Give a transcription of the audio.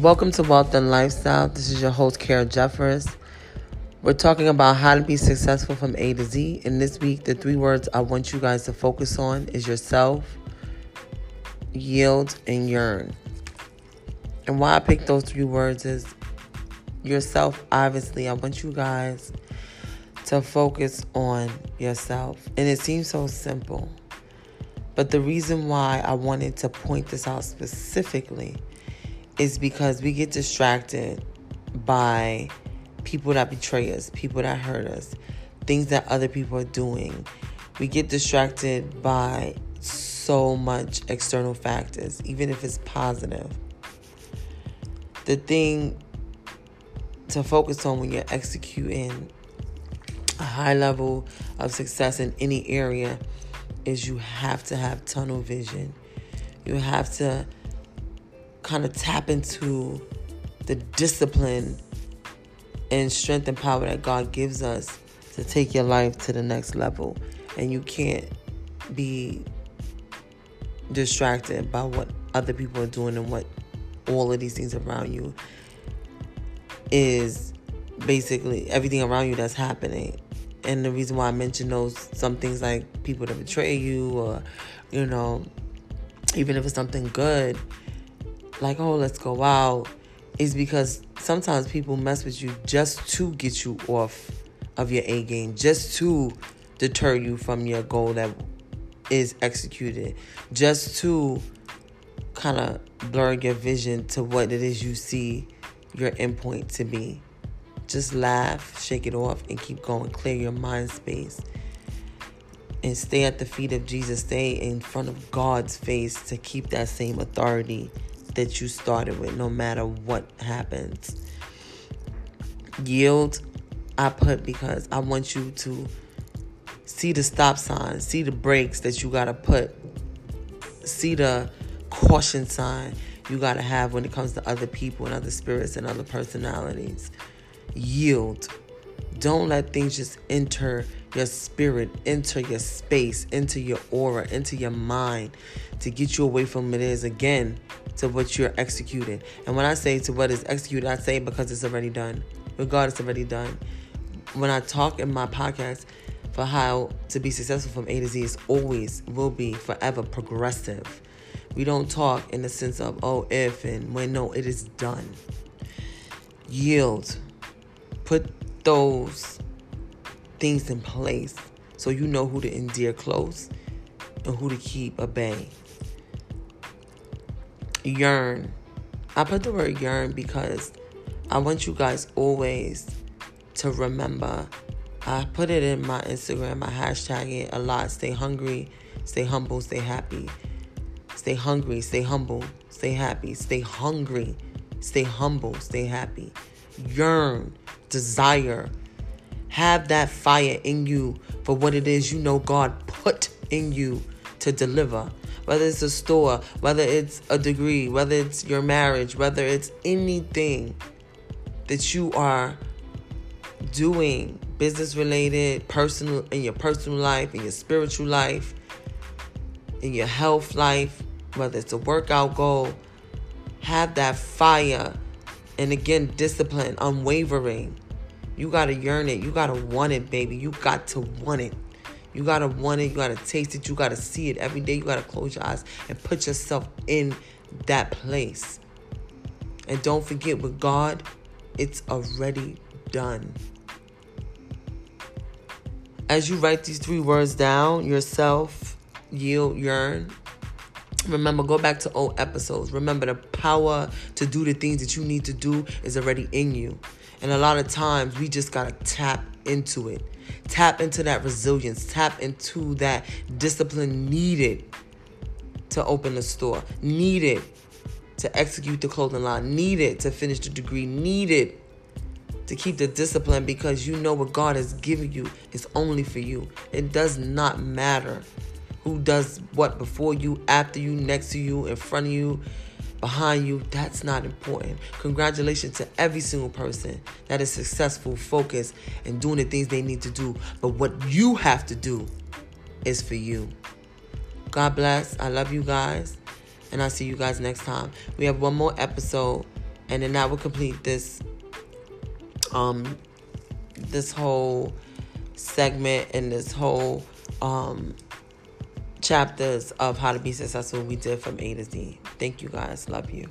Welcome to Wealth and Lifestyle. This is your host, Kara Jeffers. We're talking about how to be successful from A to Z. And this week, the three words I want you guys to focus on is yourself, yield, and yearn. And why I picked those three words is yourself, obviously. I want you guys to focus on yourself. And it seems so simple. But the reason why I wanted to point this out specifically is because we get distracted by people that betray us, people that hurt us, things that other people are doing. We get distracted by so much external factors, even if it's positive. The thing to focus on when you're executing a high level of success in any area is you have to have tunnel vision. You have to kind of tap into the discipline and strength and power that God gives us to take your life to the next level. And you can't be distracted by what other people are doing and what all of these things around you is basically everything around you that's happening. And the reason why I mention those some things like people that betray you or you know even if it's something good like, oh, let's go out, is because sometimes people mess with you just to get you off of your A game, just to deter you from your goal that is executed, just to kind of blur your vision to what it is you see your endpoint to be. Just laugh, shake it off, and keep going. Clear your mind space. And stay at the feet of Jesus. Stay in front of God's face to keep that same authority that you started with, no matter what happens. Yield, I put because I want you to see the stop sign, see the brakes that you got to put, see the caution sign you got to have when it comes to other people and other spirits and other personalities. Yield. Don't let things just enter your spirit, enter your space, into your aura, into your mind to get you away from it is again to what you're executing. And when I say to what is executed, I say because it's already done. God, it's already done. When I talk in my podcast for how to be successful from A to Z, it's always will be forever progressive. We don't talk in the sense of, oh, if and when. No, it is done. Yield. Put those things in place so you know who to endear close and who to keep a bay yearn. I put the word yearn because I want you guys always to remember. I put it in my Instagram, I hashtag it a lot. Stay hungry, stay humble, stay happy. Stay hungry, stay humble, stay happy. Stay hungry, stay humble, stay happy. Yearn, desire. Have that fire in you for what it is you know God put in you to deliver whether it's a store, whether it's a degree, whether it's your marriage, whether it's anything that you are doing business related, personal in your personal life, in your spiritual life, in your health life, whether it's a workout goal, have that fire and again discipline, unwavering. You gotta yearn it. You gotta want it, baby. You got to want it. You gotta want it, you gotta taste it, you gotta see it every day. You gotta close your eyes and put yourself in that place. And don't forget with God, it's already done. As you write these three words down yourself, yield, yearn. Remember, go back to old episodes. Remember, the power to do the things that you need to do is already in you. And a lot of times, we just gotta tap into it. Tap into that resilience, tap into that discipline needed to open the store, needed to execute the clothing line, needed to finish the degree, needed to keep the discipline because you know what God has given you is only for you. It does not matter who does what before you, after you, next to you, in front of you behind you, that's not important. Congratulations to every single person that is successful, focused, and doing the things they need to do. But what you have to do is for you. God bless. I love you guys. And I'll see you guys next time. We have one more episode And then that will complete this um this whole segment and this whole um chapters of how to be successful we did from A to Z. Thank you guys. Love you.